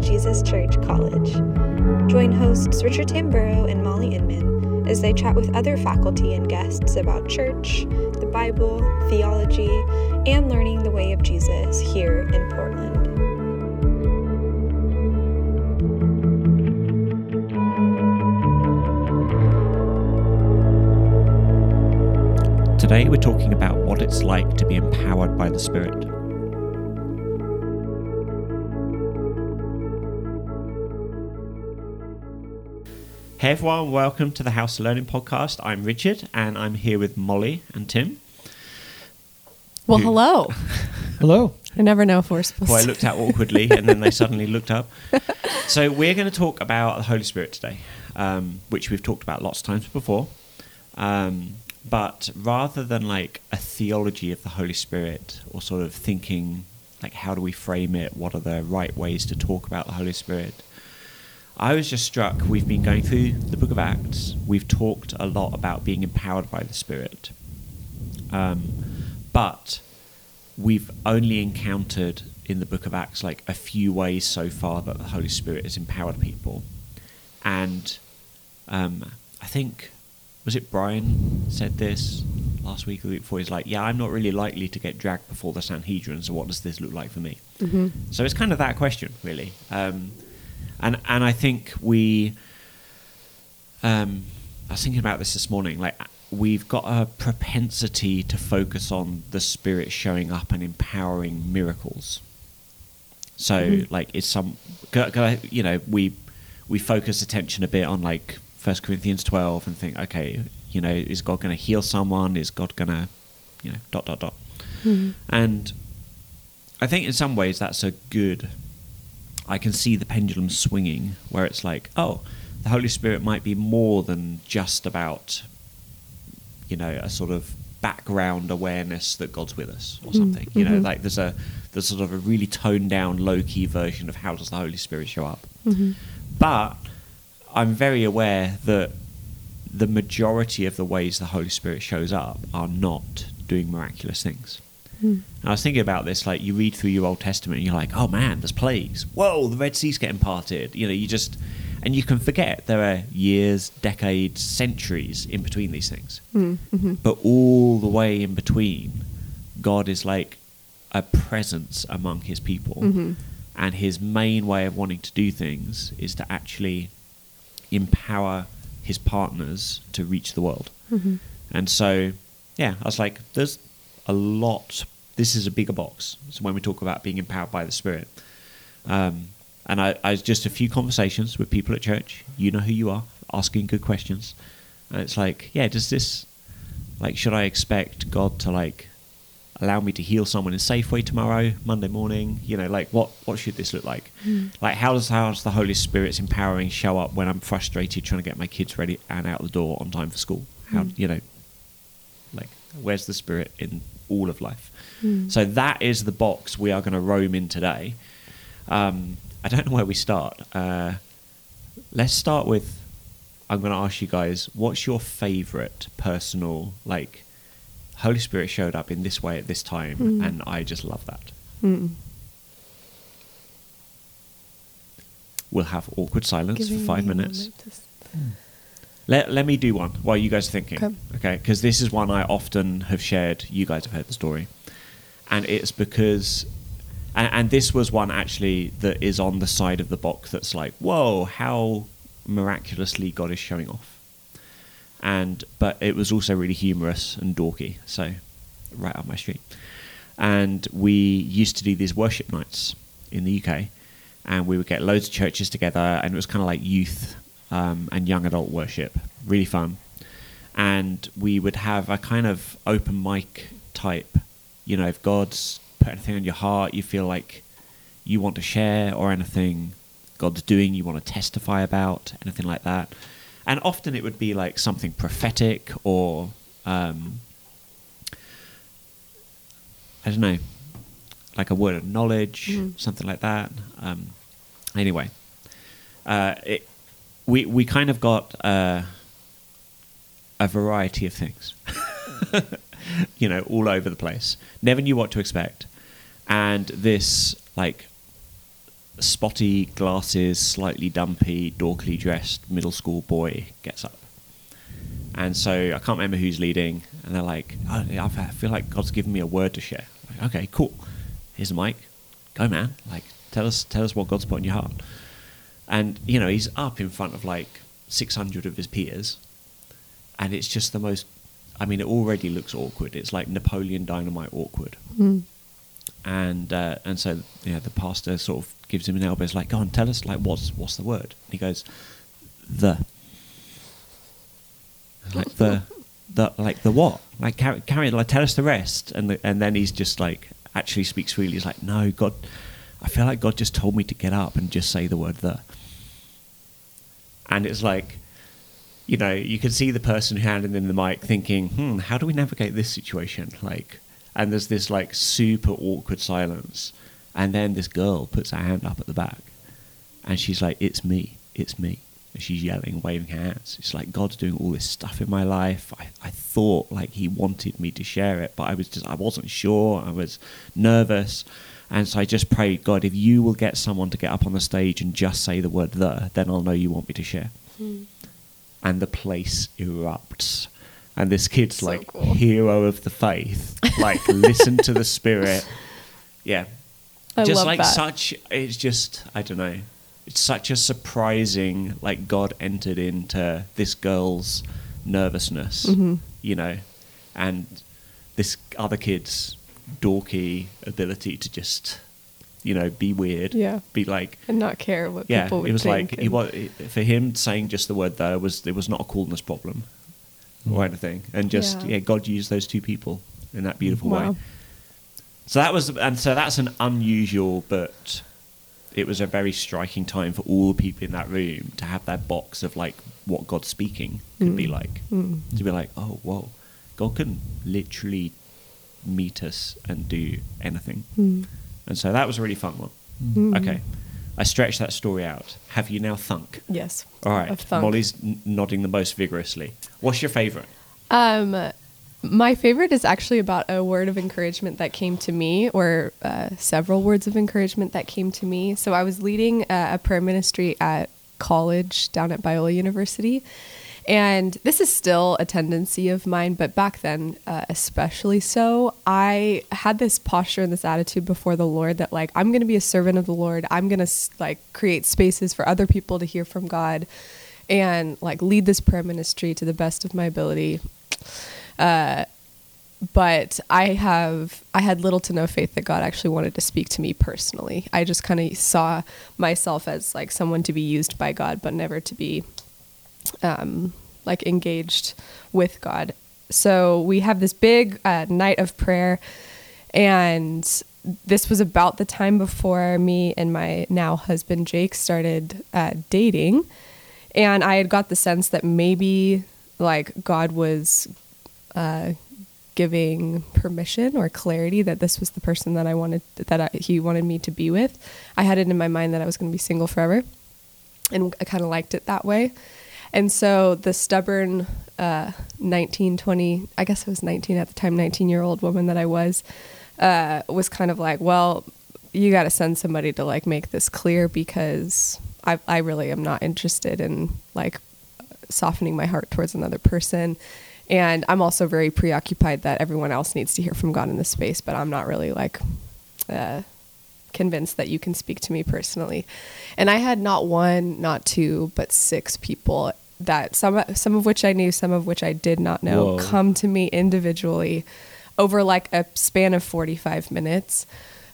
at Jesus Church College. Join hosts Richard Tamburo and Molly Inman as they chat with other faculty and guests about church, the Bible, theology, and learning the way of Jesus here in Portland. Today we're talking about what it's like to be empowered by the Spirit. Hey everyone, welcome to the House of Learning podcast. I'm Richard and I'm here with Molly and Tim. Well, Who- hello. Hello. I never know if we're supposed who I to. looked out awkwardly and then they suddenly looked up. So we're going to talk about the Holy Spirit today, um, which we've talked about lots of times before. Um, but rather than like a theology of the Holy Spirit or sort of thinking like how do we frame it, what are the right ways to talk about the Holy Spirit, I was just struck. We've been going through the book of Acts. We've talked a lot about being empowered by the Spirit. Um, but we've only encountered in the book of Acts like a few ways so far that the Holy Spirit has empowered people. And um, I think, was it Brian said this last week or the week before? He's like, Yeah, I'm not really likely to get dragged before the Sanhedrin, so what does this look like for me? So it's kind of that question, really. Um, and and I think we. Um, I was thinking about this this morning. Like we've got a propensity to focus on the spirit showing up and empowering miracles. So like it's some, you know, we we focus attention a bit on like First Corinthians twelve and think, okay, you know, is God going to heal someone? Is God going to, you know, dot dot dot. And I think in some ways that's a good. I can see the pendulum swinging where it's like, oh, the Holy Spirit might be more than just about, you know, a sort of background awareness that God's with us or mm, something. You know, mm-hmm. like there's a there's sort of a really toned down, low key version of how does the Holy Spirit show up. Mm-hmm. But I'm very aware that the majority of the ways the Holy Spirit shows up are not doing miraculous things. And I was thinking about this, like you read through your Old Testament, and you're like, oh man, there's plagues. Whoa, the Red Sea's getting parted. You know, you just, and you can forget there are years, decades, centuries in between these things. Mm, mm-hmm. But all the way in between, God is like a presence among his people. Mm-hmm. And his main way of wanting to do things is to actually empower his partners to reach the world. Mm-hmm. And so, yeah, I was like, there's a lot. This is a bigger box. So when we talk about being empowered by the Spirit, um, and I, I just a few conversations with people at church. You know who you are, asking good questions, and it's like, yeah, does this, like, should I expect God to like allow me to heal someone in Safeway tomorrow, Monday morning? You know, like what what should this look like? Like how does how does the Holy Spirit's empowering show up when I'm frustrated trying to get my kids ready and out the door on time for school? How you know, like where's the Spirit in all of life? So that is the box we are going to roam in today. Um, I don't know where we start. Uh, let's start with. I'm going to ask you guys, what's your favorite personal like? Holy Spirit showed up in this way at this time, and I just love that. We'll have awkward silence Giving for five minutes. Moment to s- Let, let me do one while you guys are thinking. Okay. Okay, because this is one I often have shared. You guys have heard the story. And it's because, and, and this was one actually that is on the side of the box that's like, whoa, how miraculously God is showing off. And, but it was also really humorous and dorky. So, right up my street. And we used to do these worship nights in the UK. And we would get loads of churches together, and it was kind of like youth um, and young adult worship. Really fun. And we would have a kind of open mic type, you know, if God's put anything on your heart, you feel like you want to share, or anything God's doing you want to testify about, anything like that. And often it would be like something prophetic or, um, I don't know, like a word of knowledge, something like that. Um, anyway, uh, it, we we kind of got uh, a variety of things, you know, all over the place. Never knew what to expect, and this like spotty glasses, slightly dumpy, dorkily dressed middle school boy gets up. And so I can't remember who's leading, and they're like, oh, I feel like God's given me a word to share. Like, okay, cool. Here's a mic. Go, man. Like, tell us, tell us what God's put in your heart. And you know, he's up in front of like 600 of his peers, and it's just the most. I mean, it already looks awkward. It's like Napoleon Dynamite awkward. Mm. And uh, and so yeah, the pastor sort of gives him an elbow. It's like, go on, tell us like what's what's the word? And he goes, the. Like the, the like the what? Like carry, carry like tell us the rest. And the, and then he's just like actually speaks freely. He's like, no, God, I feel like God just told me to get up and just say the word the. And it's like, you know, you can see the person who handed in the mic thinking, hmm, how do we navigate this situation? Like, and there's this like super awkward silence. And then this girl puts her hand up at the back and she's like, it's me, it's me. And she's yelling, waving her hands. It's like God's doing all this stuff in my life. I, I thought like He wanted me to share it, but I was just, I wasn't sure. I was nervous. And so I just pray, God, if you will get someone to get up on the stage and just say the word the, then I'll know you want me to share. Mm. And the place erupts. And this kid's So like cool. hero of the faith. Like listen to the spirit. Yeah. I just like that. such it's just I don't know. It's such a surprising like God entered into this girl's nervousness, Mhm. you know, and this other kid's dorky ability to just you know be weird Yeah. be like and not care what yeah people would it was think. like he and- was for him saying just the word there was it was not a coolness problem or anything and just Yeah. yeah. god used those two people in that beautiful Wow. way so that was and so that's an unusual but it was a very striking time for all the people in that room to have that box of like what god's speaking could be Mm. like Mm. to be like oh whoa god can literally meet us and do anything Mm. and so that was a really fun one Mm. Okay. I stretched that story out. Have you now thunk? Yes. All right. Thunk. Molly's n- nodding the most vigorously. What's your favourite? Um, my favorite is actually about a word of encouragement that came to me, or uh, several words of encouragement that came to me. So I was leading uh, a prayer ministry at college down at Biola University. And this is still a tendency of mine, but back then, uh, especially so, I had this posture and this attitude before the Lord that, like, I'm going to be a servant of the Lord. I'm going to, like, create spaces for other people to hear from God and, like, lead this prayer ministry to the best of my ability Uh, but I have I had little to no faith that God actually wanted to speak to me personally. I just kind of saw myself as like someone to be used by God, but never to be um, like engaged with God. So we have this big uh, night of prayer, and this was about the time before me and my now husband Jake started uh, dating, and I had got the sense that maybe like God was uh, giving permission or clarity that this was the person that I wanted that I, he wanted me to be with. I had it in my mind that I was going to be single forever, and I kind of liked it that way. And so the stubborn uh, 19, 20, I guess I was 19 at the time, 19 year old woman that I was, uh, was kind of like, well, you got to send somebody to like make this clear because I, I really am not interested in like softening my heart towards another person. And I'm also very preoccupied that everyone else needs to hear from God in this space, but I'm not really like uh, convinced that you can speak to me personally. And I had not one, not two, but six people that some some of which I knew, some of which I did not know, Whoa. come to me individually over like a span of 45 minutes.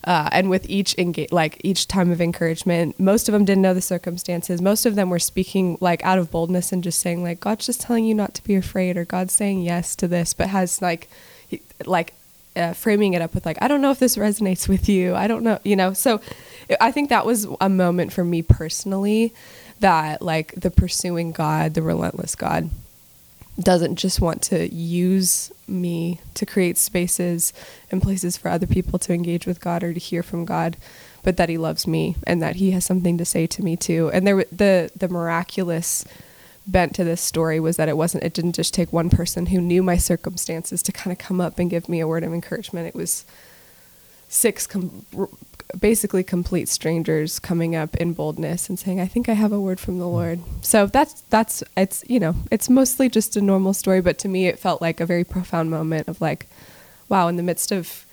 Uh, and with each engage, like each time of encouragement, most of them didn't know the circumstances. Most of them were speaking like out of boldness and just saying like God's just telling you not to be afraid, or God's saying yes to this, but has like, like uh, framing it up with like I don't know if this resonates with you. I don't know, you know. So I think that was a moment for me personally that like the pursuing God, the relentless God, doesn't just want to use me to create spaces and places for other people to engage with God or to hear from God, but that He loves me and that He has something to say to me too. And there, the the miraculous bent to this story was that it wasn't. It didn't just take one person who knew my circumstances to kind of come up and give me a word of encouragement. It was six com- basically complete strangers coming up in boldness and saying, "I think I have a word from the Lord." So that's that's it's you know it's mostly just a normal story, but to me it felt like a very profound moment of like, wow, in the midst of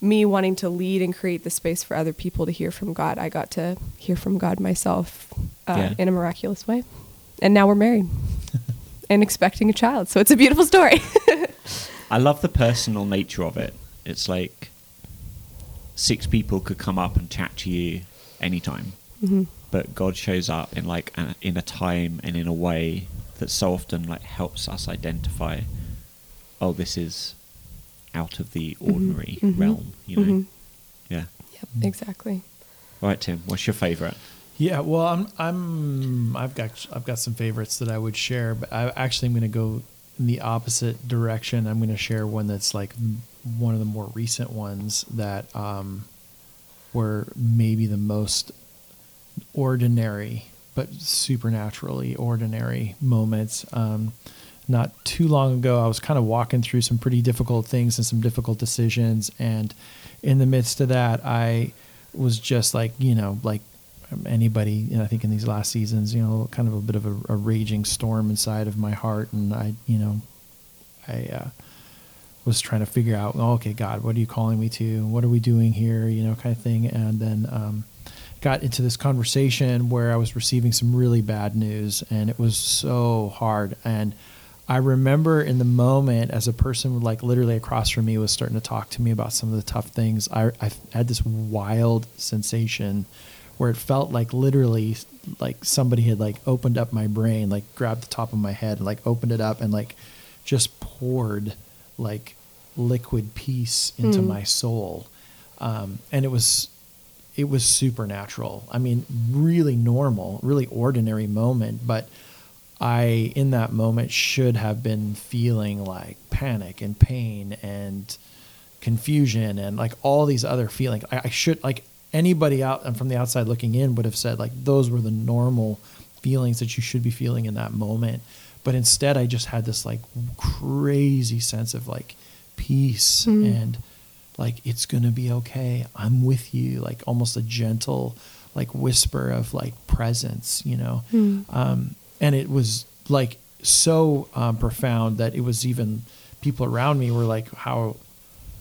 me wanting to lead and create the space for other people to hear from God, I got to hear from God myself uh, Yeah. in a miraculous way, and now we're married and expecting a child. So it's a beautiful story. I love the personal nature of it. It's like six people could come up and chat to you anytime, hmm but God shows up in like a, in a time and in a way that so often like helps us identify. Oh, this is out of the ordinary mhm, realm. You know. mhm. Yeah. Yep, exactly. All right, Tim. What's your favorite? Yeah, well, I'm I'm I've got I've got some favorites that I would share, but I actually am going to go in the opposite direction. I'm going to share one that's like m- one of the more recent ones that um, were maybe the most ordinary but supernaturally ordinary moments. Um, not too long ago, I was kind of walking through some pretty difficult things and some difficult decisions, and in the midst of that, I was just like, you know, like anybody, you know, I think in these last seasons, you know, kind of a bit of a, a raging storm inside of my heart, and I, you know, I uh, was trying to figure out, oh, okay, God, what are you calling me to? What are we doing here? You know, kind of thing, and then. Um, got into this conversation where I was receiving some really bad news and it was so hard and I remember in the moment as a person like literally across from me was starting to talk to me about some of the tough things I, I had this wild sensation where it felt like literally like somebody had like opened up my brain like grabbed the top of my head and like opened it up and like just poured like liquid peace into Mm. my soul um, and it was it was supernatural. I mean, really normal, really ordinary moment, but I in that moment should have been feeling like panic and pain and confusion and like all these other feelings. I, I should like anybody out and from the outside looking in would have said like those were the normal feelings that you should be feeling in that moment. But instead, I just had this like crazy sense of like peace Mm. and like it's gonna be okay i'm with you like almost a gentle like whisper of like presence you know Mm. um, and it was like so um, profound that it was even people around me were like how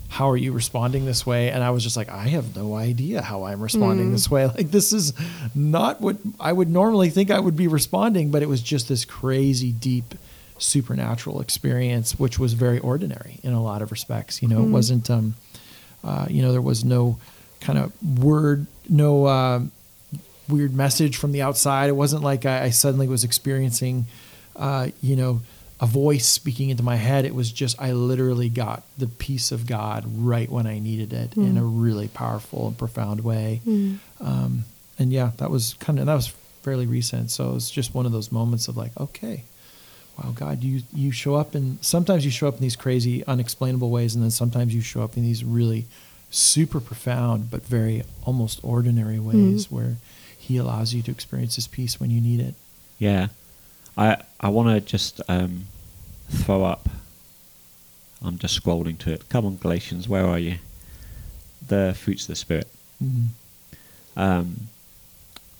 how are you responding this way and i was just like i have no idea how i'm responding Mm. this way like this is not what i would normally think i would be responding but it was just this crazy deep supernatural experience which was very ordinary in a lot of respects you know it Mm. wasn't um uh, you know there was no kind of word no uh, weird message from the outside. It wasn't like I, I suddenly was experiencing, uh, you know, a voice speaking into my head. It was just I literally got the peace of God right when I needed it in Mm. a really powerful and profound way. Mm. Um, and yeah, that was kind of that was fairly recent. So it was just one of those moments of like, okay, wow, God, you you show up and sometimes you show up in these crazy, unexplainable ways, and then sometimes you show up in these really super profound but very almost ordinary ways where He allows you to experience His peace when you need it. Yeah, I I want to just um, throw up. I'm just scrolling to it. Come on, Galatians, where are you? The fruits of the spirit. Mhm. Um,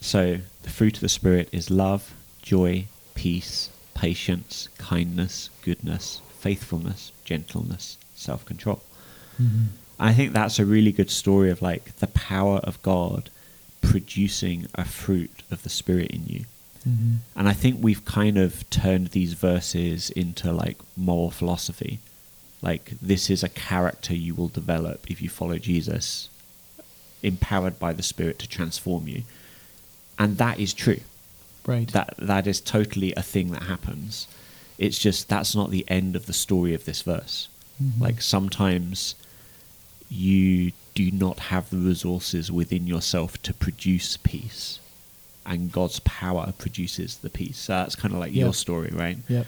so the fruit of the spirit is love, joy, peace, patience, kindness, goodness, faithfulness, gentleness, self-control. Mhm. I think that's a really good story of like the power of God producing a fruit of the spirit in you. Mhm. And I think we've kind of turned these verses into like moral philosophy. Like, this is a character you will develop if you follow Jesus, empowered by the Spirit to transform you. And that is true. Right. That that is totally a thing that happens. It's just that's not the end of the story of this verse. Mhm. Like sometimes you do not have the resources within yourself to produce peace, and God's power produces the peace. So that's kind of like Yeah. your story, right? Yep.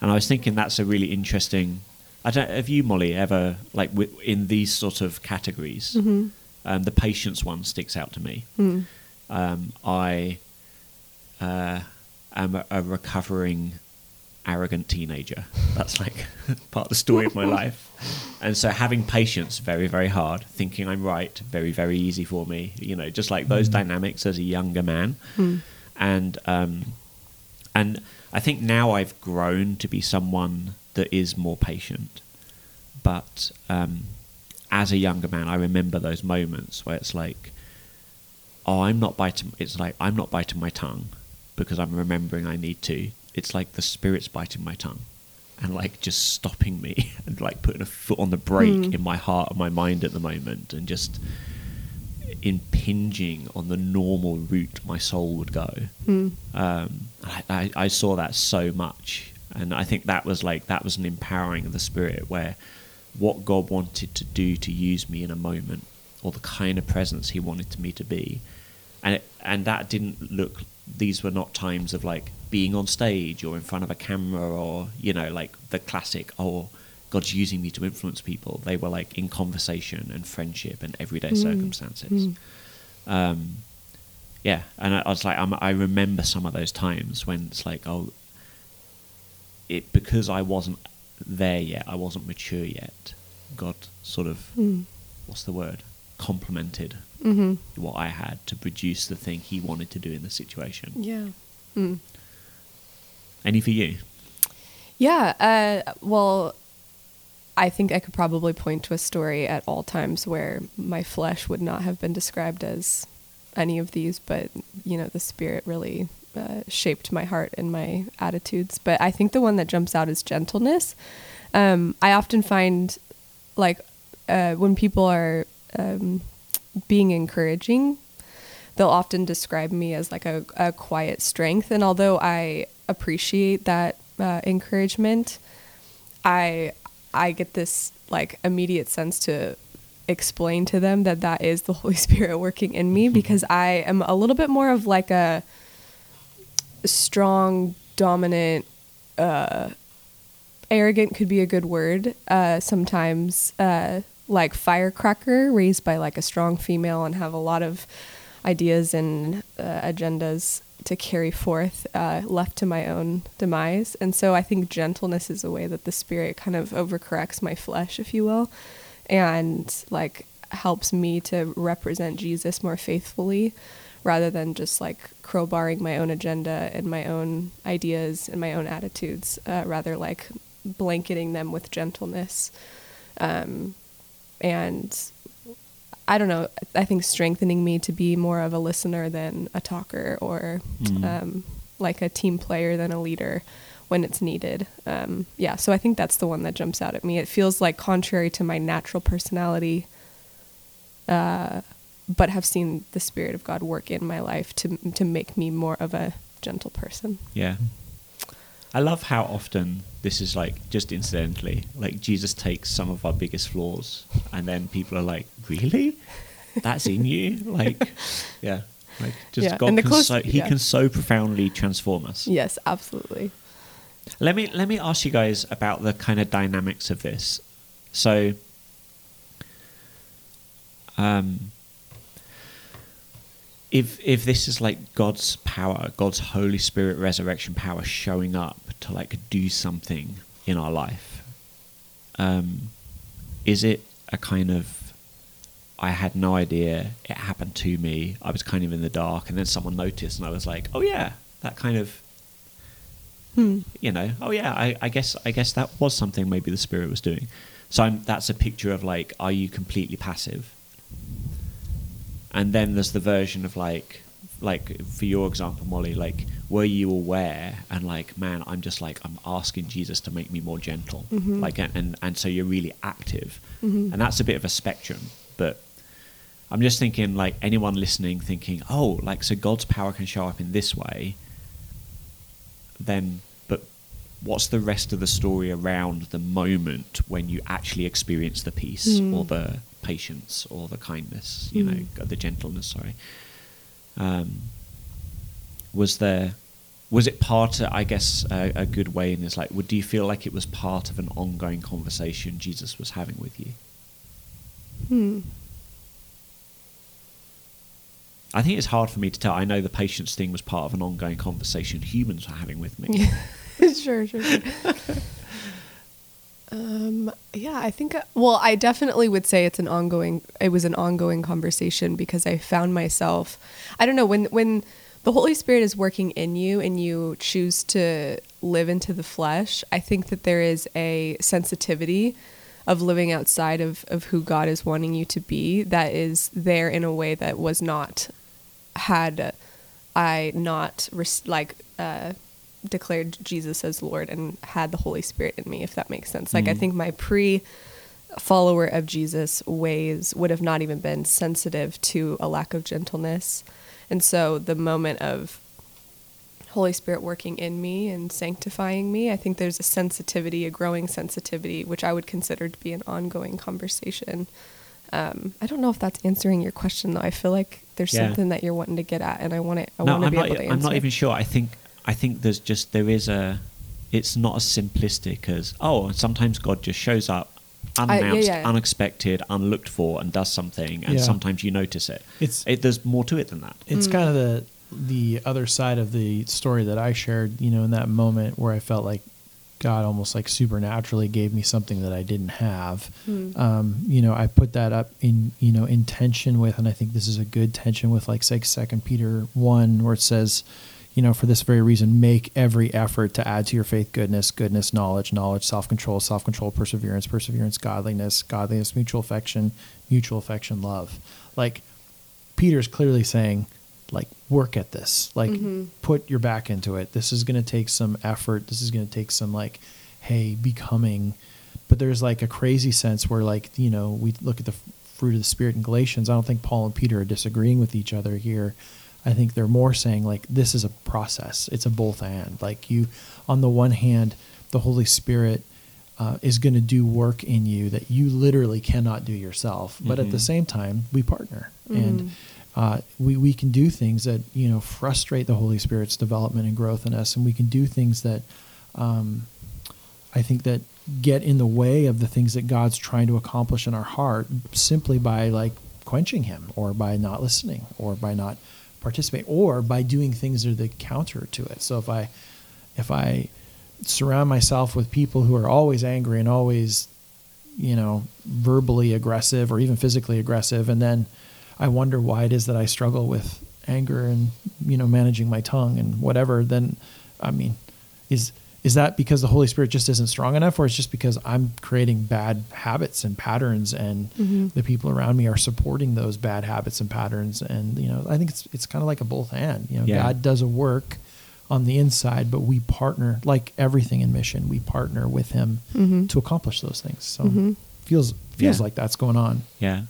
And I was thinking that's a really interesting. I don't. Have you, Molly, ever like wi- in these sort of categories? Mhm. Um, the patience one sticks out to me. Mm. Um, I uh, am a, a recovering arrogant teenager. That's like part of the story of my life. And so having patience, very, very hard. Thinking I'm right, very, very easy for me. You know, just like those Mhm. dynamics as a younger man. Hmm. And um, and I think now I've grown to be someone that is more patient. But um, as a younger man, I remember those moments where it's like, oh, I'm not biting. It's like I'm not biting my tongue because I'm remembering I need to. It's like the spirit's biting my tongue and like just stopping me and like putting a foot on the brake Hmm. in my heart and my mind at the moment and just impinging on the normal route my soul would go. Hmm. Um, I, I, I saw that so much, and I think that was like that was an empowering of the spirit where what God wanted to do to use me in a moment, or the kind of presence He wanted me to be, and it, and that didn't look. These were not times of like being on stage or in front of a camera or you know like the classic oh God's using me to influence people. They were like in conversation and friendship and everyday Mm. circumstances. Mm. Um, yeah, and I, I was like, I'm, I remember some of those times when it's like, oh, it because I wasn't there yet, I wasn't mature yet. God sort of, Hmm. what's the word? Complemented hmm what I had to produce the thing He wanted to do in the situation. Yeah. Hmm. Any for you? Yeah. Uh, well, I think I could probably point to a story at all times where my flesh would not have been described as any of these, but you know, the spirit really uh, shaped my heart and my attitudes. But I think the one that jumps out is gentleness. Um, I often find, like, uh, when people are um, being encouraging, they'll often describe me as like a, a quiet strength. And although I appreciate that uh, encouragement, I I get this like immediate sense to explain to them that that is the Holy Spirit working in me because I am a little bit more of like a strong, dominant, uh, arrogant could be a good word. Uh, sometimes, uh, like firecracker, raised by like a strong female and have a lot of ideas and uh, agendas to carry forth, uh, left to my own demise. And so I think gentleness is a way that the spirit kind of overcorrects my flesh, if you will, and like helps me to represent Jesus more faithfully rather than just like crowbarring my own agenda and my own ideas and my own attitudes, uh, rather like blanketing them with gentleness. Um, and I don't know, I think strengthening me to be more of a listener than a talker or Mm. um, like a team player than a leader when it's needed. Um, yeah, so I think that's the one that jumps out at me. It feels like contrary to my natural personality, uh, but have seen the Spirit of God work in my life to to make me more of a gentle person. Yeah. I love how often this is like just incidentally, like Jesus takes some of our biggest flaws, and then people are like, "Really? That's in you?" Like, yeah, like just Yeah, God and can close- so He yeah. can so profoundly transform us. Yes, absolutely. Let me let me ask you guys about the kind of dynamics of this. So, um, if if this is like God's power, God's Holy Spirit resurrection power showing up to like do something in our life, um, is it a kind of I had no idea it happened to me. I was kind of in the dark, and then someone noticed, and I was like, "Oh yeah, that kind of Hmm. you know, oh yeah, I, I guess I guess that was something maybe the spirit was doing. So I'm, that's a picture of like, are you completely passive? And then there's the version of like, like for your example, Molly, like, were you aware and like, man, I'm just like, I'm asking Jesus to make me more gentle, Mhm. like, and and, and so you're really active, Mhm. and that's a bit of a spectrum, but. I'm just thinking, like anyone listening, thinking, "Oh, like so God's power can show up in this way." then but what's the rest of the story around the moment when you actually experience the peace Mm. or the patience or the kindness you Mm. know the gentleness sorry um, was there was it part of, i guess a, a good way in this like would do you feel like it was part of an ongoing conversation jesus was having with you Hmm. i think it's hard for me to tell i know the patience thing was part of an ongoing conversation humans were having with me sure, sure, sure. um, yeah, I think. Well, I definitely would say it's an ongoing. It was an ongoing conversation because I found myself. I don't know when when the Holy Spirit is working in you and you choose to live into the flesh. I think that there is a sensitivity of living outside of of who God is wanting you to be that is there in a way that was not had I not like uh, declared Jesus as Lord and had the Holy Spirit in me, if that makes sense. Like I think my pre follower of Jesus ways would have not even been sensitive to a lack of gentleness. And so the moment of Holy Spirit working in me and sanctifying me, I think there's a sensitivity, a growing sensitivity, which I would consider to be an ongoing conversation. Um, I don't know if that's answering your question though. I feel like there's Yeah. something that you're wanting to get at, and I want to. I no, want to be not. able to answer. I'm not even sure. I think. I think there's just there is a. It's not as simplistic as oh. Sometimes God just shows up, I- yeah, unannounced, yeah. unexpected, unlooked for, and does something, and Yeah. sometimes you notice it. It's- it, there's more to it than that. It's kind of the the other side of the story that I shared, you know, in that moment where I felt like God almost like supernaturally gave me something that I didn't have. Um, you know, I put that up in you know in tension with, and I think this is a good tension with like say Second Peter one, where it says, you know, for this very reason, make every effort to add to your faith goodness, goodness, knowledge, knowledge, self control, self control, perseverance, perseverance, godliness, godliness, mutual affection, mutual affection, love. Like Peter's clearly saying, like, work at this. Like, mm-hmm. put your back into it. This is going to take some effort. This is going to take some, like, hey, becoming. But there's like a crazy sense where, like, you know, we look at the fruit of the Spirit in Galatians. I don't think Paul and Peter are disagreeing with each other here. I think they're more saying, like, this is a process. It's a both and. Like, you, on the one hand, the Holy Spirit uh, is going to do work in you that you literally cannot do yourself. But at the Mhm. same time, we partner and uh, we we can do things that you know frustrate the Holy Spirit's development and growth in us, and we can do things that um, I think that get in the way of the things that God's trying to accomplish in our heart simply by like quenching Him or by not listening or by not participating or by doing things that are the counter to it. So if I if I surround myself with people who are always angry and always you know verbally aggressive or even physically aggressive and then I wonder why it is that I struggle with anger and you know managing my tongue and whatever then I mean is is that because the Holy Spirit just isn't strong enough or it's just because I'm creating bad habits and patterns and the people around me are supporting those bad habits and patterns and you know I think it's it's kind of like a both and you know Yeah. God does a work on the inside but we partner like everything in mission we partner with him Mhm. to accomplish those things so Mhm. feels feels Yeah. like that's going on Yeah.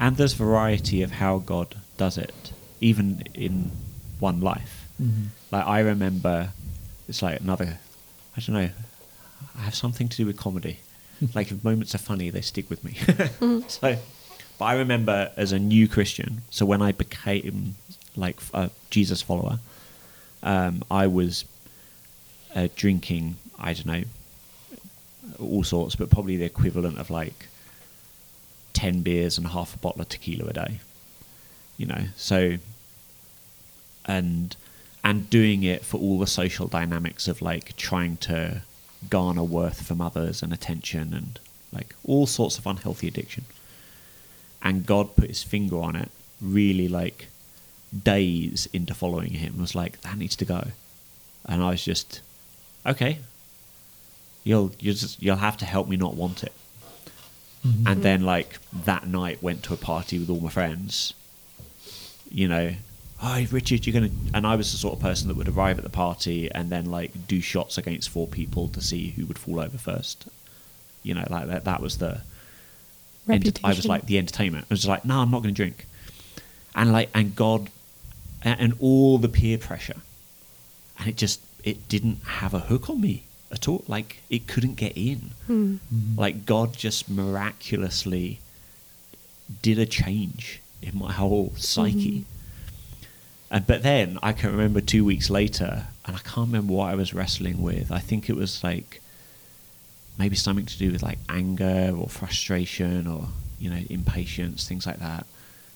And there's variety of how God does it, even in one life. Mhm. Like I remember, it's like another, I don't know, I have something to do with comedy. like if moments are funny, they stick with me. So, but I remember as a new Christian, so when I became like a Jesus follower, um, I was uh, drinking, I don't know, all sorts, but probably the equivalent of like 10 beers and half a bottle of tequila a day you know so and and doing it for all the social dynamics of like trying to garner worth from others and attention and like all sorts of unhealthy addiction. And god put his finger on it really like days into following him was like that needs to go. And i was just okay. You'll you just you'll have to help me not want it. Mhm. and then like that night went to a party with all my friends you know hi richard you're gonna and i was the sort of person that would arrive at the party and then like do shots against four people to see who would fall over first. You know like that that was the ent- i was like the entertainment. I was just like no i'm not gonna drink. And like and god and, and all the peer pressure. And it just it didn't have a hook on me at all. Like it couldn't get in. Hmm. Mhm. like God just miraculously did a change in my whole psyche. And but then I can remember two weeks later, and I can't remember what I was wrestling with. I think it was like maybe something to do with like anger or frustration or you know impatience, things like that.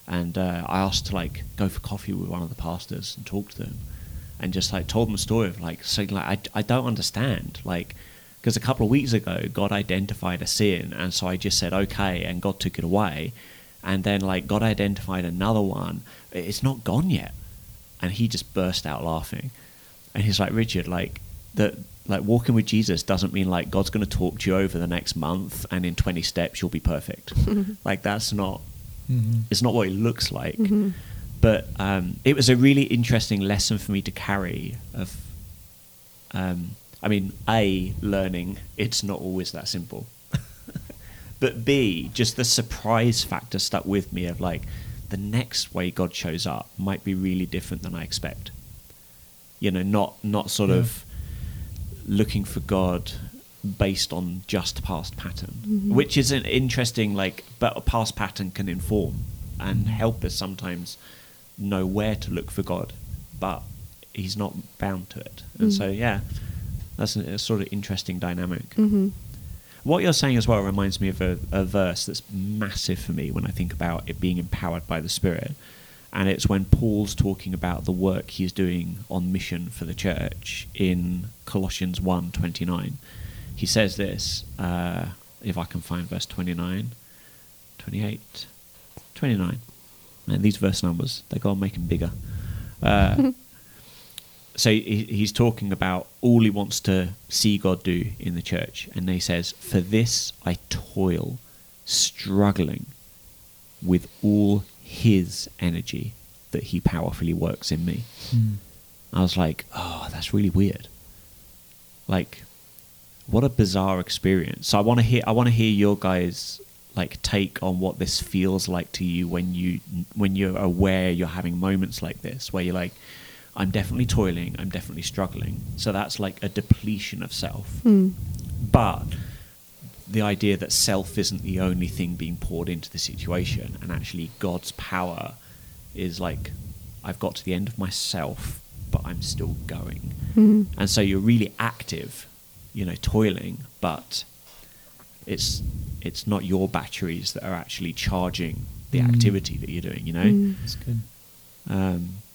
And uh, I asked to like go for coffee with one of the pastors and talk to them. and just like told them a story of like saying like I, I don't understand like because a couple of weeks ago God identified a sin and so I just said okay and God took it away and then like God identified another one it's not gone yet and he just burst out laughing and he's like Richard like that like walking with Jesus doesn't mean like God's going to talk to you over the next month and in 20 steps you'll be perfect like that's not Mhm. it's not what it looks like Mm-hmm. but um, it was a really interesting lesson for me to carry of um, i mean a learning it's not always that simple but b just the surprise factor stuck with me of like the next way god shows up might be really different than i expect you know not not sort Yeah. of looking for god based on just past pattern Mhm. which is an interesting like but a past pattern can inform and help us sometimes know where to look for god but he's not bound to it and Mm. so yeah that's a, a sort of interesting dynamic Mm-hmm. What you're saying as well reminds me of a, a verse that's massive for me when I think about it being empowered by the Spirit. And it's when Paul's talking about the work he's doing on mission for the church in Colossians 1 He says this, uh, if I can find verse 29, 28, 29. Man, these verse numbers, they go on making bigger. Uh, so he, he's talking about all he wants to see God do in the church, and he says, "For this I toil, struggling with all His energy that He powerfully works in me." Mm. I was like, "Oh, that's really weird." Like, what a bizarre experience. So I want to hear. I want to hear your guys like take on what this feels like to you when you when you're aware you're having moments like this where you're like i'm definitely toiling i'm definitely struggling so that's like a depletion of self Mm. but the idea that self isn't the only thing being poured into the situation and actually god's power is like i've got to the end of myself but i'm still going Mm-hmm. and so you're really active you know toiling but it's it's not your batteries that are actually charging the Mm. activity that you're doing you know Mm. That's good. um, have you,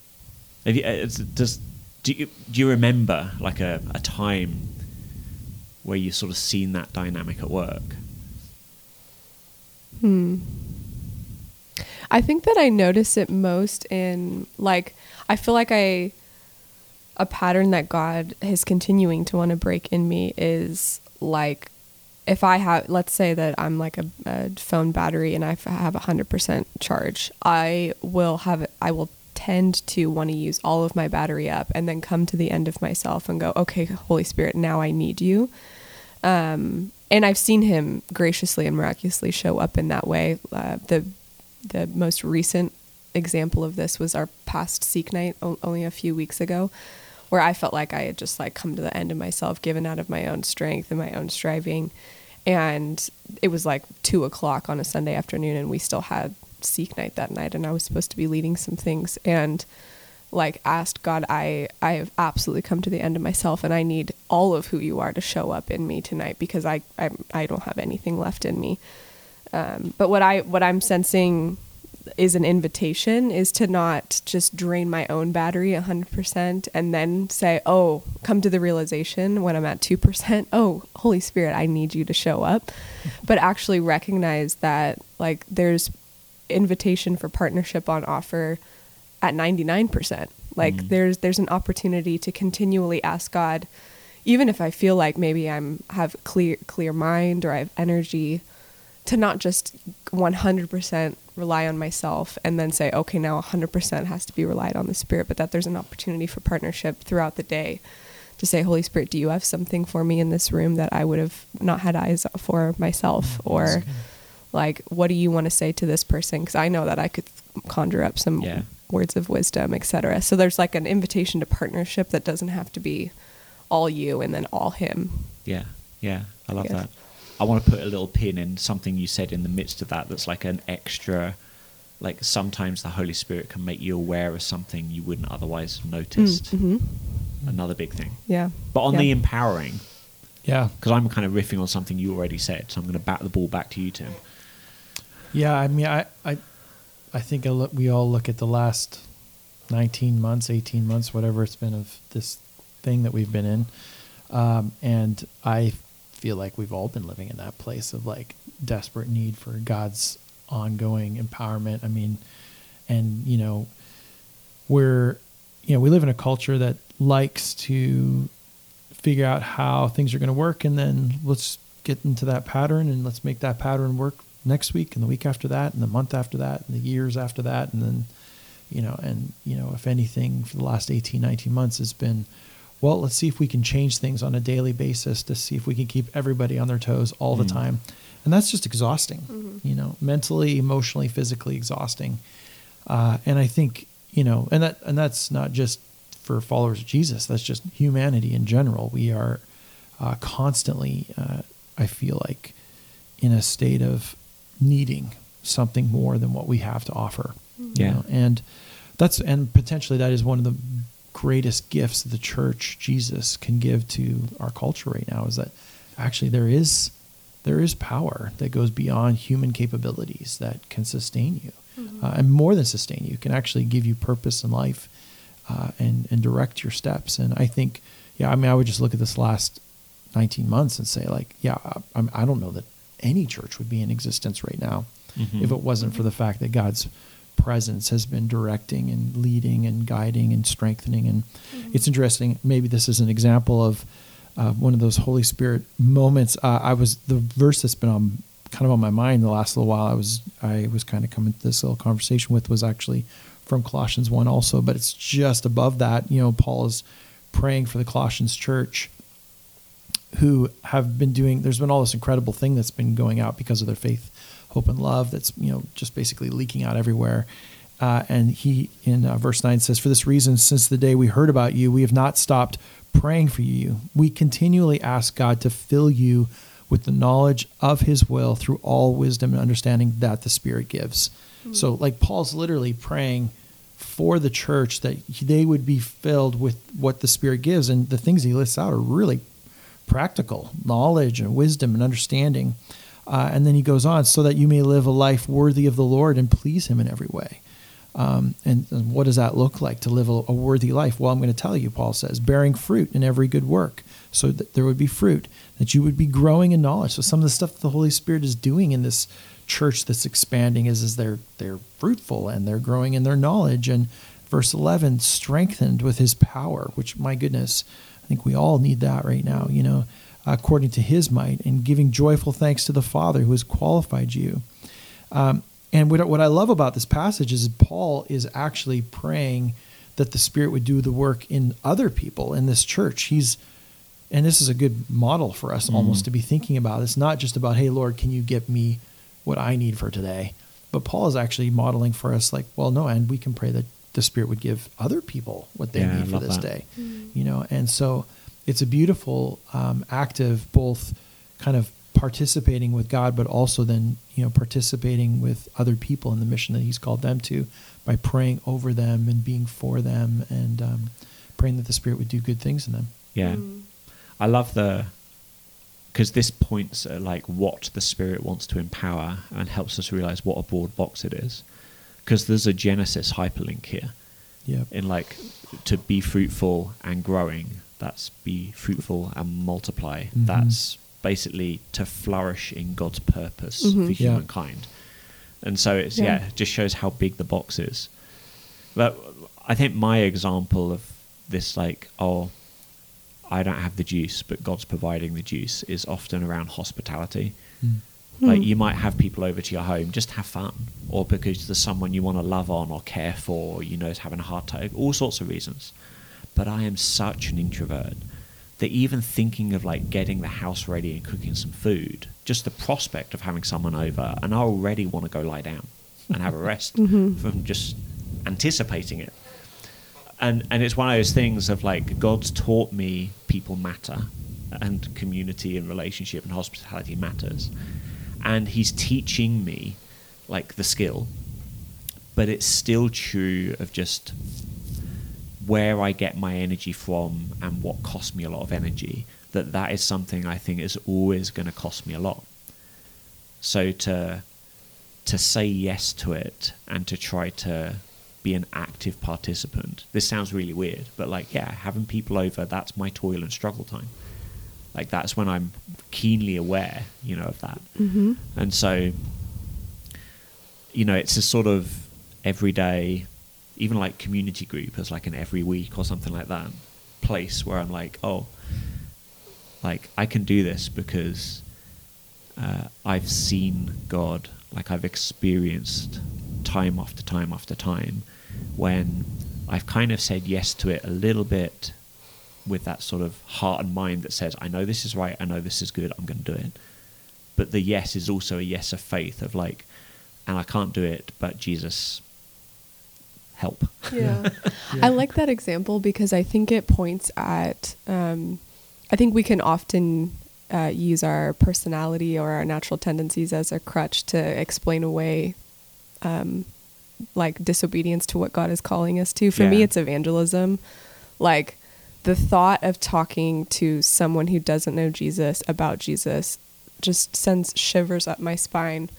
it's- does do you do you remember like a, a time where you sort of seen that dynamic at work Hmm. I think that I notice it most in like I feel like I a pattern that God is continuing to want to break in me is like if I have let's say that I'm like a, a phone battery and I have a hundred percent charge, I will have I will tend to want to use all of my battery up and then come to the end of myself and go, okay, Holy Spirit, now I need you um, and I've seen him graciously and miraculously show up in that way. Uh, the the most recent example of this was our past Seek Night o- only a few weeks ago, where I felt like I had just like come to the end of myself, given out of my own strength and my own striving, and it was like two o'clock on a Sunday afternoon, and we still had Seek Night that night, and I was supposed to be leading some things, and like asked God, I I have absolutely come to the end of myself, and I need all of who you are to show up in me tonight because I I, I don't have anything left in me. Um, but what I what I'm sensing is an invitation is to not just drain my own battery 100% and then say oh come to the realization when i'm at 2% oh holy spirit i need you to show up but actually recognize that like there's invitation for partnership on offer at 99%. Like Mm. there's there's an opportunity to continually ask God even if I feel like maybe I'm have clear clear mind or I have energy to not just 100% rely on myself and then say okay now 100% has to be relied on the spirit but that there's an opportunity for partnership throughout the day to say holy spirit do you have something for me in this room that I would have not had eyes for myself or like what do you want to say to this person because i know that i could conjure up some Yeah. words of wisdom etc so there's like an invitation to partnership that doesn't have to be all you and then all him Yeah, yeah, I love Yes. that. I want to put a little pin in something you said in the midst of that that's like an extra, like sometimes the Holy Spirit can make you aware of something you wouldn't otherwise have noticed. hmm Another big thing. yeah But on Yeah. the empowering, Yeah. because I'm kind of riffing on something you already said, so I'm going to bat the ball back to you, Tim. Yeah, I mean, I, I, I think I look, we all look at the last 19 months, 18 months, whatever it's been of this thing that we've been in. Um, and I feel like we've all been living in that place of like desperate need for God's ongoing empowerment. I mean, and you know, we're, you know, we live in a culture that likes to figure out how things are going to work and then let's get into that pattern and let's make that pattern work next week and the week after that and the month after that and the years after that and then you know and you know if anything for the last 18 19 months has been well let's see if we can change things on a daily basis to see if we can keep everybody on their toes all the Mm. time and that's just exhausting Mhm. you know mentally emotionally physically exhausting uh, and i think you know and that and that's not just for followers of jesus that's just humanity in general we are uh, constantly uh, i feel like in a state of needing something more than what we have to offer you Yeah. know? and that's and potentially that is one of the greatest gifts the church jesus can give to our culture right now is that actually there is there is power that goes beyond human capabilities that can sustain you uh, and more than sustain you can actually give you purpose in life uh, and and direct your steps and i think yeah i mean i would just look at this last 19 months and say like yeah i, I don't know that any church would be in existence right now Mhm. if it wasn't for the fact that god's presence has been directing and leading and guiding and strengthening. And it's interesting maybe this is an example of uh, one of those holy spirit moments. Uh, i was the verse that's been on kind of on my mind the last little while i was i was kind of coming to this little conversation with was actually from colossians 1 also but it's just above that you know paul is praying for the colossians church who have been doing there's been all this incredible thing that's been going out because of their faith hope and love that's you know just basically leaking out everywhere. Uh, and he in uh, verse 9 says for this reason since the day we heard about you we have not stopped praying for you. We continually ask god to fill you with the knowledge of his will through all wisdom and understanding that the spirit gives. So like paul's literally praying for the church that they would be filled with what the spirit gives. And the things he lists out are really practical knowledge and wisdom and understanding. Uh, and then he goes on, so that you may live a life worthy of the Lord and please him in every way. Um, and, and what does that look like to live a, a worthy life? Well, I'm going to tell you, Paul says, bearing fruit in every good work, so that there would be fruit, that you would be growing in knowledge. So some of the stuff the Holy Spirit is doing in this church that's expanding is, is they're they're fruitful and they're growing in their knowledge. And verse 11, strengthened with His power, which my goodness, think we all need that right now. You know, according to His might, and giving joyful thanks to the Father who has qualified you. Um, and what, what I love about this passage is Paul is actually praying that the Spirit would do the work in other people in this church. He's, and this is a good model for us almost to be thinking about. It's not just about, hey, Lord, can you get me what I need for today? But Paul is actually modeling for us, like, well, no, and we can pray that the Spirit would give other people what they Yeah, need for this that. day. You know, and so it's a beautiful um, act of both kind of participating with God, but also then you know participating with other people in the mission that He's called them to by praying over them and being for them and um, praying that the Spirit would do good things in them. Yeah. Mm. I love the because this points at like what the spirit wants to empower and helps us realize what a broad box it is. Because there's a Genesis hyperlink here Yeah. in like to be fruitful and growing. That's be fruitful and multiply. Mhm. That's basically to flourish in God's purpose Mhm. for Yeah. humankind. And so it's Yeah. yeah, it just shows how big the box is. But I think my example of this like oh I don't have the juice, but God's providing the juice is often around hospitality. Mm. Like Hmm. you might have people over to your home, just have fun, or because there's someone you want to love on or care for, or you know is having a hard time, all sorts of reasons. But I am such an introvert that even thinking of like getting the house ready and cooking some food, just the prospect of having someone over, and I already want to go lie down and have a rest Mhm. from just anticipating it and and it's one of those things of like God's taught me people matter and community and relationship and hospitality matters and he's teaching me like the skill but it's still true of just where I get my energy from and what costs me a lot of energy that that is something I think is always going to cost me a lot so to to say yes to it and to try to be an active participant. This sounds really weird, but like, yeah, having people over, that's my toil and struggle time. Like, that's when I'm keenly aware, you know, of that. Mm-hmm. And so, you know, it's a sort of everyday, even like community group as like an every week or something like that place where I'm like, oh, like I can do this because uh, I've seen God, like I've experienced time after time after time when I've kind of said yes to it a little bit with that sort of heart and mind that says, I know this is right, I know this is good, I'm going to do it. But the yes is also a yes of faith, of like, and I can't do it, but Jesus, help. Yeah. Yeah. I like that example because I think it points at, um, I think we can often uh, use our personality or our natural tendencies as a crutch to explain away um, like disobedience to what God is calling us to. For me, it's evangelism. Like the thought of talking to someone who doesn't know Jesus about Jesus just sends shivers up my spine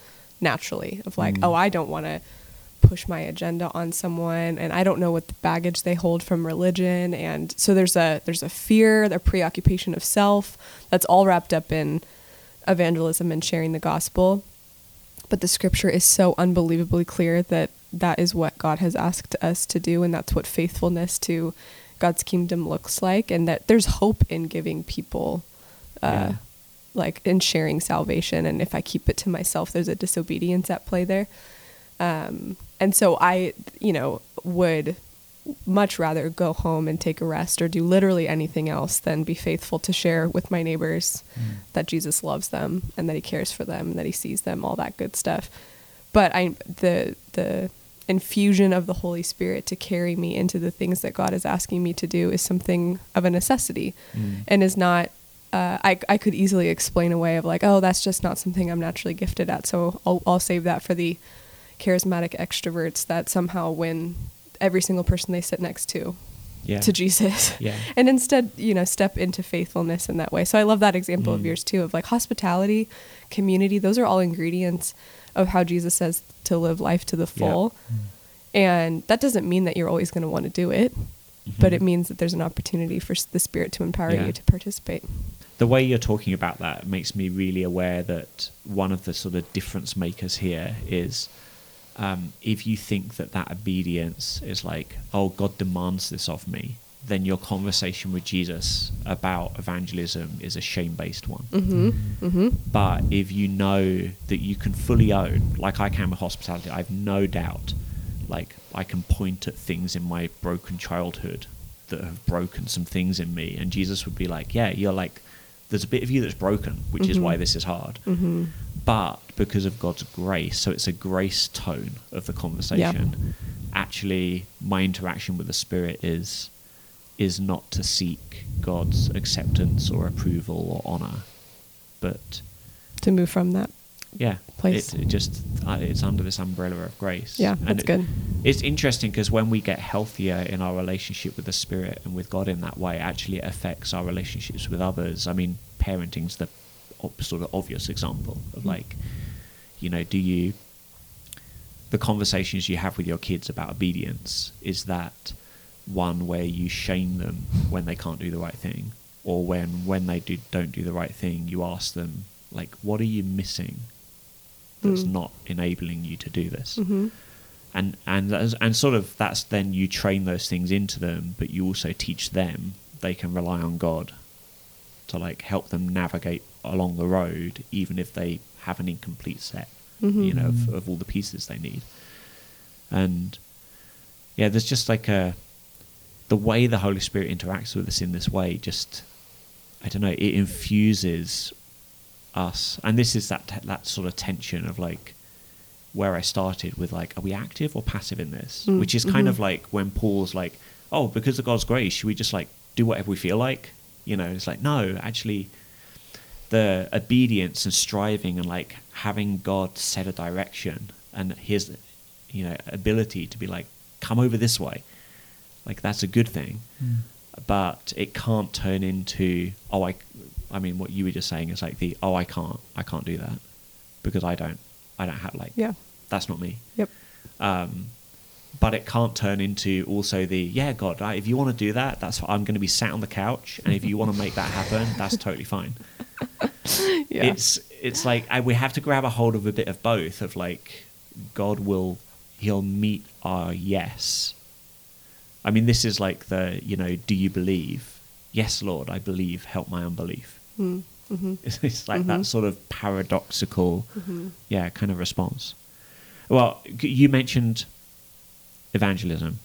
naturally of like, Mm. oh, I don't want to push my agenda on someone and I don't know what the baggage they hold from religion and so there's a there's a fear, a preoccupation of self that's all wrapped up in evangelism and sharing the gospel. But the scripture is so unbelievably clear that that is what God has asked us to do and that's what faithfulness to God's kingdom looks like and that there's hope in giving people uh Yeah. like in sharing salvation and if I keep it to myself there's a disobedience at play there. Um, and so I, you know, would much rather go home and take a rest or do literally anything else than be faithful to share with my neighbors that Jesus loves them and that he cares for them and that he sees them, all that good stuff. But I the the infusion of the Holy Spirit to carry me into the things that God is asking me to do is something of a necessity Mm. and is not uh, I, I could easily explain away of like oh that's just not something i'm naturally gifted at so i'll, I'll save that for the charismatic extroverts that somehow win every single person they sit next to Yeah. to jesus Yeah. and instead you know step into faithfulness in that way so i love that example of Mm. yours too of like hospitality community those are all ingredients of how jesus says to live life to the Yeah. full and that doesn't mean that you're always going to want to do it but Mhm. it means that there's an opportunity for the spirit to empower Yeah. you to participate the way you're talking about that makes me really aware that one of the sort of difference makers here is um, if you think that that obedience is like, oh, God demands this of me, then your conversation with Jesus about evangelism is a shame based one. mm-hmm mm-hmm But if you know that you can fully own, like I can with hospitality, I've no doubt, like I can point at things in my broken childhood that have broken some things in me, and Jesus would be like, "Yeah, you're like, there's a bit of you that's broken, which is Mhm. why this is hard." mm-hmm But because of God's grace, so it's a grace tone of the conversation. Actually, my interaction with the Spirit is is not to seek God's acceptance or approval or honor, but to move from that yeah, place. It, it just uh, it's under this umbrella of grace. Yeah, And that's it- good. It's interesting because when we get healthier in our relationship with the Spirit and with God in that way, actually it affects our relationships with others. I mean, parenting's the op- sort of obvious example Mm-hmm. of like, you know, do you the conversations you have with your kids about obedience is that one where you shame them when they can't do the right thing or when when they do don't do the right thing you ask them like what are you missing that's Mm. not enabling you to do this mm-hmm and and and sort of that's then you train those things into them but you also teach them they can rely on god to like help them navigate along the road even if they have an incomplete set Mhm. you know of, of all the pieces they need and yeah there's just like a the way the holy spirit interacts with us in this way just i don't know it infuses us and this is that that sort of tension of like where I started with like, are we active or passive in this? Mm, Which is kind mhm. of like when Paul's like, oh, because of God's grace, should we just like do whatever we feel like? You know, it's like, no, actually, the obedience and striving and like having God set a direction and his, you know, ability to be like, come over this way, like that's a good thing. Mm. But it can't turn into, oh, I, I mean, what you were just saying is like the, oh, I can't, I can't do that because I don't, I don't have like, yeah that's not me yep um, but it can't turn into also the yeah God I, if you want to do that that's I'm going to be sat on the couch and if you want to make that happen that's totally fine Yeah. it's it's like I, we have to grab a hold of a bit of both of like god will he'll meet our yes i mean this is like the you know do you believe? Yes lord i believe help my unbelief. Mm, mhm, it's, it's like that Mhm. sort of paradoxical mhm. yeah kind of response. Well you mentioned evangelism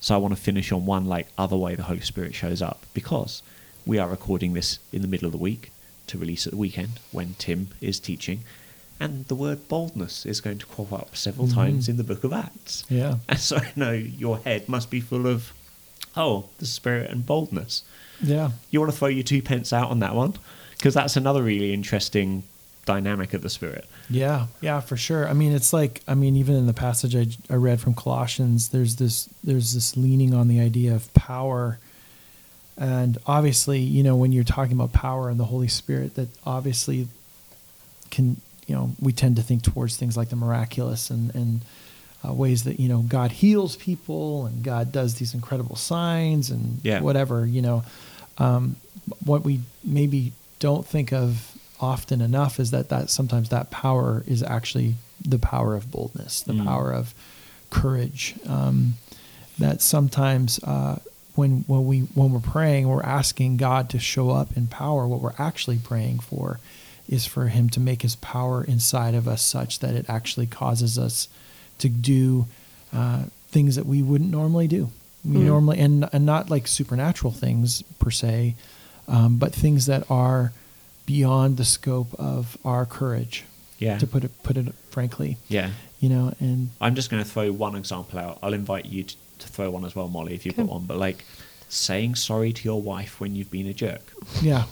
so i want to finish on one like other way the holy spirit shows up because we are recording this in the middle of the week to release at the weekend when tim is teaching and the word boldness is going to crop up several Mhm. times in the book of acts Yeah. and so i know your head must be full of oh the spirit and boldness Yeah. you want to throw your two pence out on that one because that's another really interesting dynamic of the spirit Yeah, yeah, for sure. I mean, it's like I mean, even in the passage I, I read from Colossians, there's this there's this leaning on the idea of power, and obviously, you know, when you're talking about power and the Holy Spirit, that obviously can you know we tend to think towards things like the miraculous and and uh, ways that you know God heals people and God does these incredible signs and Yeah. whatever you know. Um, what we maybe don't think of often enough is that that sometimes that power is actually the power of boldness, the Mm. power of courage. Um, that sometimes uh, when when we when we're praying, we're asking God to show up in power. What we're actually praying for is for Him to make His power inside of us such that it actually causes us to do uh, things that we wouldn't normally do. We Mm. normally and and not like supernatural things per se, um, but things that are beyond the scope of our courage. yeah To put it put it frankly, yeah you know, and I'm just going to throw one example out. I'll invite you to, to throw one as well, Molly, if you've got one. But like saying sorry to your wife when you've been a jerk, yeah,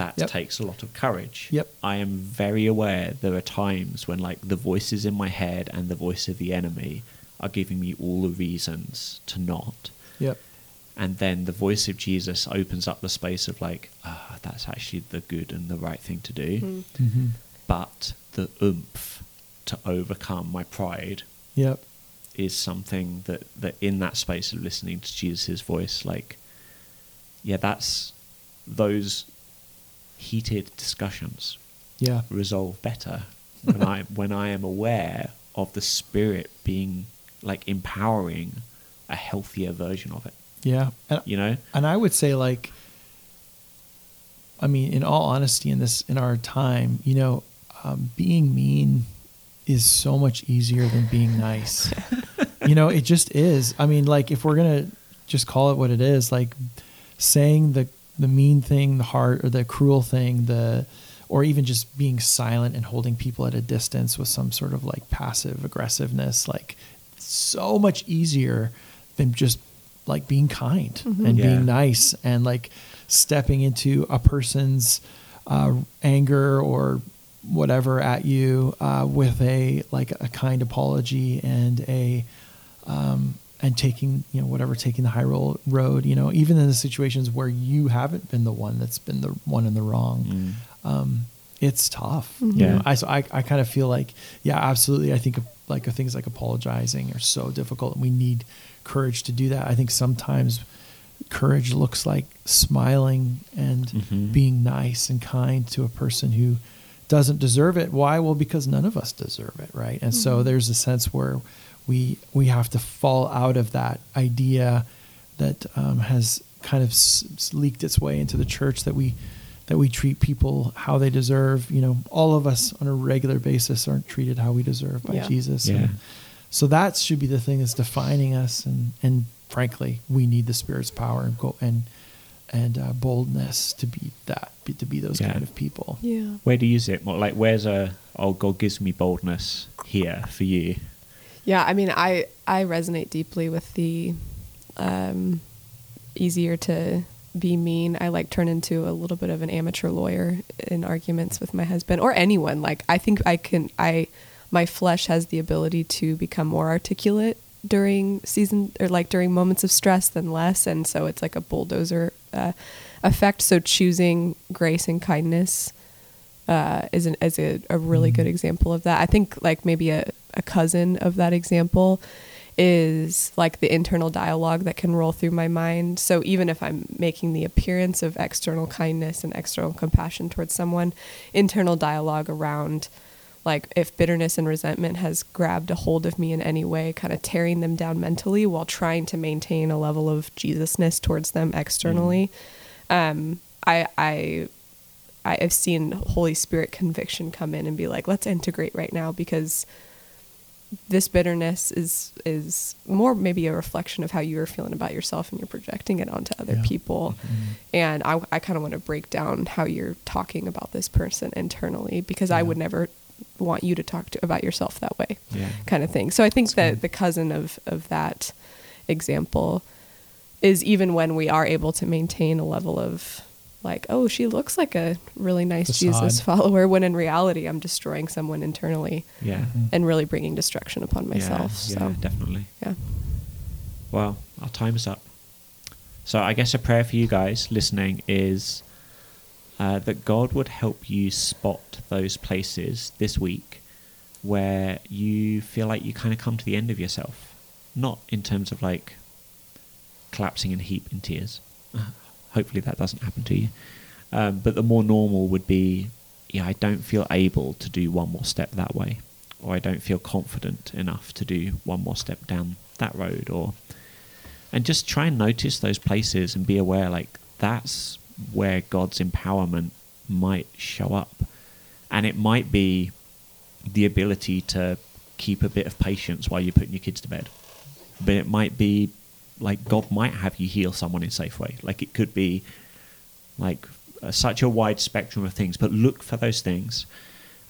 that Yep. takes a lot of courage. Yep. I am very aware there are times when like the voices in my head and the voice of the enemy are giving me all the reasons to not. yep, And then the voice of Jesus opens up the space of like, ah, that's actually the good and the right thing to do. Mm. hmm But the oomph to overcome my pride yep, is something that that in that space of listening to Jesus' voice, like, yeah, that's those heated discussions yeah, resolve better when I when I am aware of the Spirit being like empowering a healthier version of it. yeah. And You know? and I would say like I mean in all honesty in this in our time, you know, um, being mean is so much easier than being nice. you know, it just is. I mean, like if we're going to just call it what it is, like saying the the mean thing, the hard or the cruel thing, the or even just being silent and holding people at a distance with some sort of like passive aggressiveness, like so much easier than just like being kind Mhm. and Yeah. being nice and like stepping into a person's uh, anger or whatever at you uh, with a like a kind apology and a um, and taking you know whatever taking the high roll road you know even in the situations where you haven't been the one that's been the one in the wrong Mm. um, it's tough. Mhm. You know, Yeah. I, so I, I kind of feel like, yeah, absolutely. I think of, like of things like apologizing are so difficult and we need courage to do that. I think sometimes courage looks like smiling and Mhm. being nice and kind to a person who doesn't deserve it. Why? Well, because none of us deserve it. Right. And so Mhm. there's a sense where we, we have to fall out of that idea that um, has kind of s- s- leaked its way into the church that we that we treat people how they deserve. You know, all of us on a regular basis aren't treated how we deserve by Yeah. Jesus. Yeah. And so that should be the thing that's defining us. And and frankly, we need the Spirit's power and go and and uh, boldness to be that be, to be those Yeah. kind of people. Yeah. Where do you use it? More like where's a oh God gives me boldness here for you? Yeah, I mean, I I resonate deeply with the um, easier to be mean. I like turn into a little bit of an amateur lawyer in arguments with my husband or anyone. Like I think I can I my flesh has the ability to become more articulate during season or like during moments of stress than less, and so it's like a bulldozer uh, effect. So choosing grace and kindness uh, is an, is a, a really good example of that. I think like maybe a, a cousin of that example is like the internal dialogue that can roll through my mind. So even if I'm making the appearance of external kindness and external compassion towards someone, internal dialogue around like if bitterness and resentment has grabbed a hold of me in any way, kind of tearing them down mentally while trying to maintain a level of Jesusness towards them externally. Mm. Um, I, I I've seen Holy Spirit conviction come in and be like, let's integrate right now because this bitterness is is more maybe a reflection of how you are feeling about yourself and you're projecting it onto other yeah. people mm-hmm. and i, I kind of want to break down how you're talking about this person internally because yeah. i would never want you to talk to about yourself that way yeah. kind of thing so i think That's that the cousin of of that example is even when we are able to maintain a level of like, oh, she looks like a really nice Facade. Jesus follower, when in reality, I'm destroying someone internally. Yeah. Mm-hmm. And really bringing destruction upon myself. Yeah, so. yeah, definitely. Yeah. Well, our time is up. So I guess a prayer for you guys listening is uh, that God would help you spot those places this week where you feel like you kind of come to the end of yourself. Not in terms of like collapsing in a heap in tears. Hopefully that doesn't happen to you. Um, but the more normal would be, yeah, I don't feel able to do one more step that way, or I don't feel confident enough to do one more step down that road, or and just try and notice those places and be aware, like that's where God's empowerment might show up, and it might be the ability to keep a bit of patience while you're putting your kids to bed, but it might be like God might have you heal someone in Safeway. Like it could be like uh, such a wide spectrum of things, but look for those things,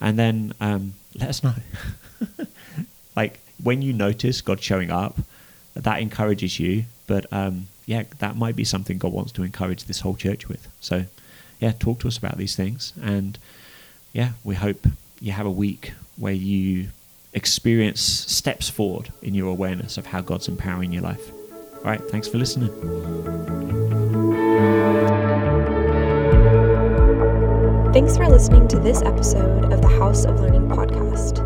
and then um, let us know. like when you notice God showing up, that encourages you. But um, yeah, that might be something God wants to encourage this whole church with. So yeah, talk to us about these things, and yeah, we hope you have a week where you experience steps forward in your awareness of how God's empowering your life. All right, thanks for listening. Thanks for listening to this episode of the House of Learning podcast.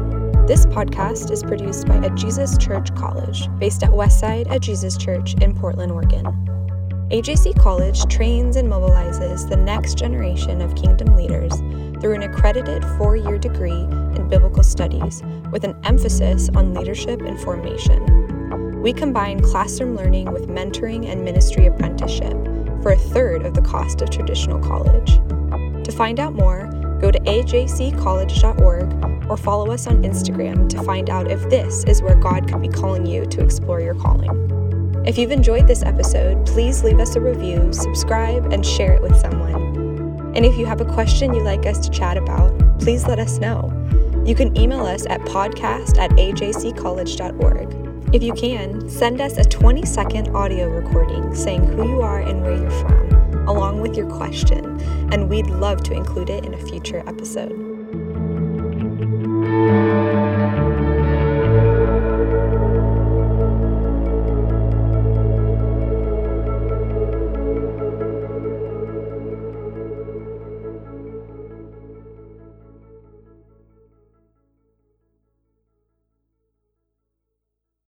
This podcast is produced by A Jesus Church College, based at Westside A Jesus Church in Portland, Oregon. AJC College trains and mobilizes the next generation of kingdom leaders through an accredited four year degree in biblical studies with an emphasis on leadership and formation. We combine classroom learning with mentoring and ministry apprenticeship for a third of the cost of traditional college. To find out more, go to ajccollege.org or follow us on Instagram to find out if this is where God could be calling you to explore your calling. If you've enjoyed this episode, please leave us a review, subscribe, and share it with someone. And if you have a question you'd like us to chat about, please let us know. You can email us at podcast at ajccollege.org. If you can, send us a 20 second audio recording saying who you are and where you're from, along with your question, and we'd love to include it in a future episode.